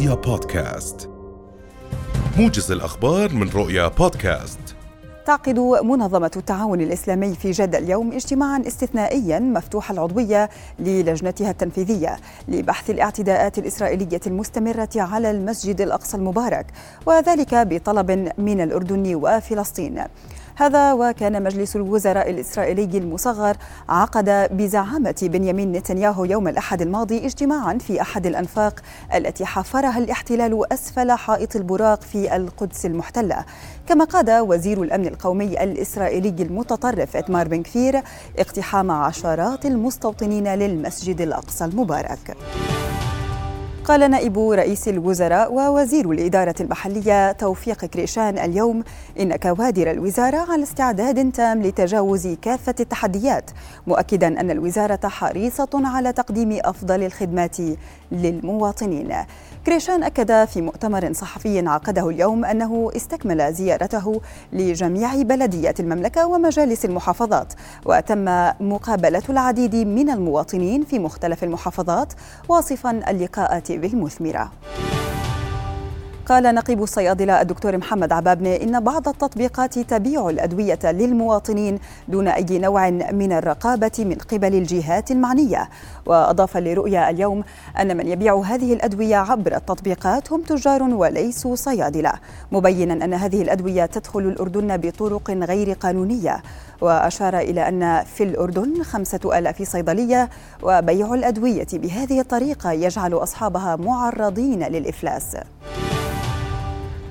رؤيا بودكاست. موجز الأخبار من رؤيا بودكاست. تعقد منظمة التعاون الإسلامي في جدة اليوم اجتماعا استثنائيا مفتوح العضوية للجنتها التنفيذية لبحث الاعتداءات الإسرائيلية المستمرة على المسجد الأقصى المبارك وذلك بطلب من الأردن وفلسطين. هذا وكان مجلس الوزراء الإسرائيلي المصغر عقد بزعامة بنيامين نتنياهو يوم الأحد الماضي اجتماعا في أحد الأنفاق التي حفرها الاحتلال أسفل حائط البراق في القدس المحتلة. كما قاد وزير الأمن القومي الإسرائيلي المتطرف إتمار بن كفير اقتحام عشرات المستوطنين للمسجد الأقصى المبارك. قال نائب رئيس الوزراء ووزير الإدارة المحلية توفيق كريشان اليوم إن كوادر الوزارة على استعداد تام لتجاوز كافة التحديات مؤكدا أن الوزارة حريصة على تقديم أفضل الخدمات للمواطنين. كريشان أكد في مؤتمر صحفي عقده اليوم أنه استكمل زيارته لجميع بلديات المملكة ومجالس المحافظات وتم مقابلة العديد من المواطنين في مختلف المحافظات واصفا اللقاءات بالمثمرة قال نقيب الصيادلة الدكتور محمد عبابنة إن بعض التطبيقات تبيع الأدوية للمواطنين دون أي نوع من الرقابة من قبل الجهات المعنية. وأضاف لرؤيا اليوم أن من يبيع هذه الأدوية عبر التطبيقات هم تجار وليسوا صيادلة. مبينا أن هذه الأدوية تدخل الأردن بطرق غير قانونية. وأشار إلى أن في الأردن خمسة ألاف صيدلية وبيع الأدوية بهذه الطريقة يجعل أصحابها معرضين للإفلاس.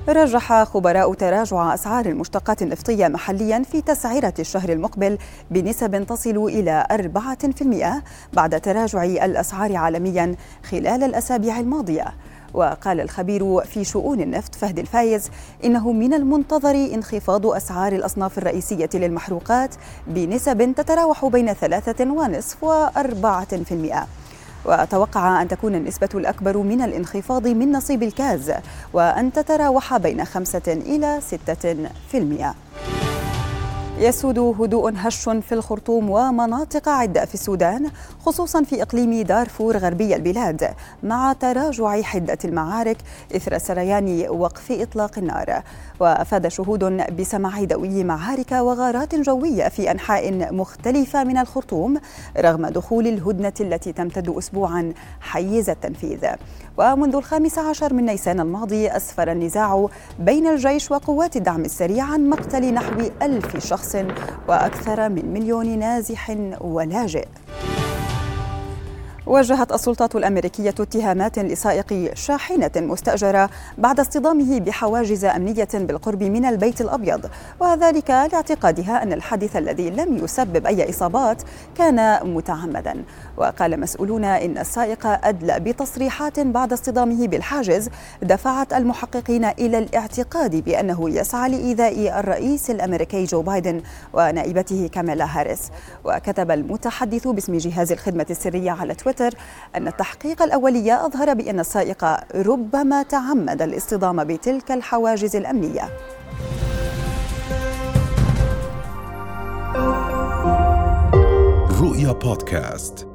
رجح خبراء تراجع أسعار المشتقات النفطية محليا في تسعيرة الشهر المقبل بنسب تصل إلى 4% بعد تراجع الأسعار عالميا خلال الأسابيع الماضية. وقال الخبير في شؤون النفط فهد الفايز إنه من المنتظر انخفاض أسعار الأصناف الرئيسية للمحروقات بنسب تتراوح بين ثلاثة ونصف وأربعة في المئة. وأتوقع أن تكون النسبة الأكبر من الانخفاض من نصيب الكاز وأن تتراوح بين خمسة إلى ستة في المئة. يسود هدوء هش في الخرطوم ومناطق عدة في السودان خصوصا في إقليم دارفور غربي البلاد مع تراجع حدة المعارك إثر سريان وقف إطلاق النار. وأفاد شهود بسماع دوي معارك وغارات جوية في أنحاء مختلفة من الخرطوم رغم دخول الهدنة التي تمتد أسبوعا حيز التنفيذ. ومنذ الخامس عشر من نيسان الماضي أسفر النزاع بين الجيش وقوات الدعم السريع عن مقتل نحو ألف شخص. وأكثر من مليون نازح ولاجئ. وجهت السلطات الأمريكية اتهامات لسائق شاحنة مستأجرة بعد اصطدامه بحواجز أمنية بالقرب من البيت الأبيض. وذلك لاعتقادها أن الحادث الذي لم يسبب أي إصابات كان متعمدا. وقال مسؤولون إن السائق أدلى بتصريحات بعد اصطدامه بالحاجز دفعت المحققين إلى الاعتقاد بأنه يسعى لإيذاء الرئيس الأمريكي جو بايدن ونائبته كاميلا هاريس. وكتب المتحدث باسم جهاز الخدمة السرية على تويتر تويتر أن التحقيق الأولي أظهر بأن السائق ربما تعمد الاصطدام بتلك الحواجز الأمنية. رؤيا بودكاست.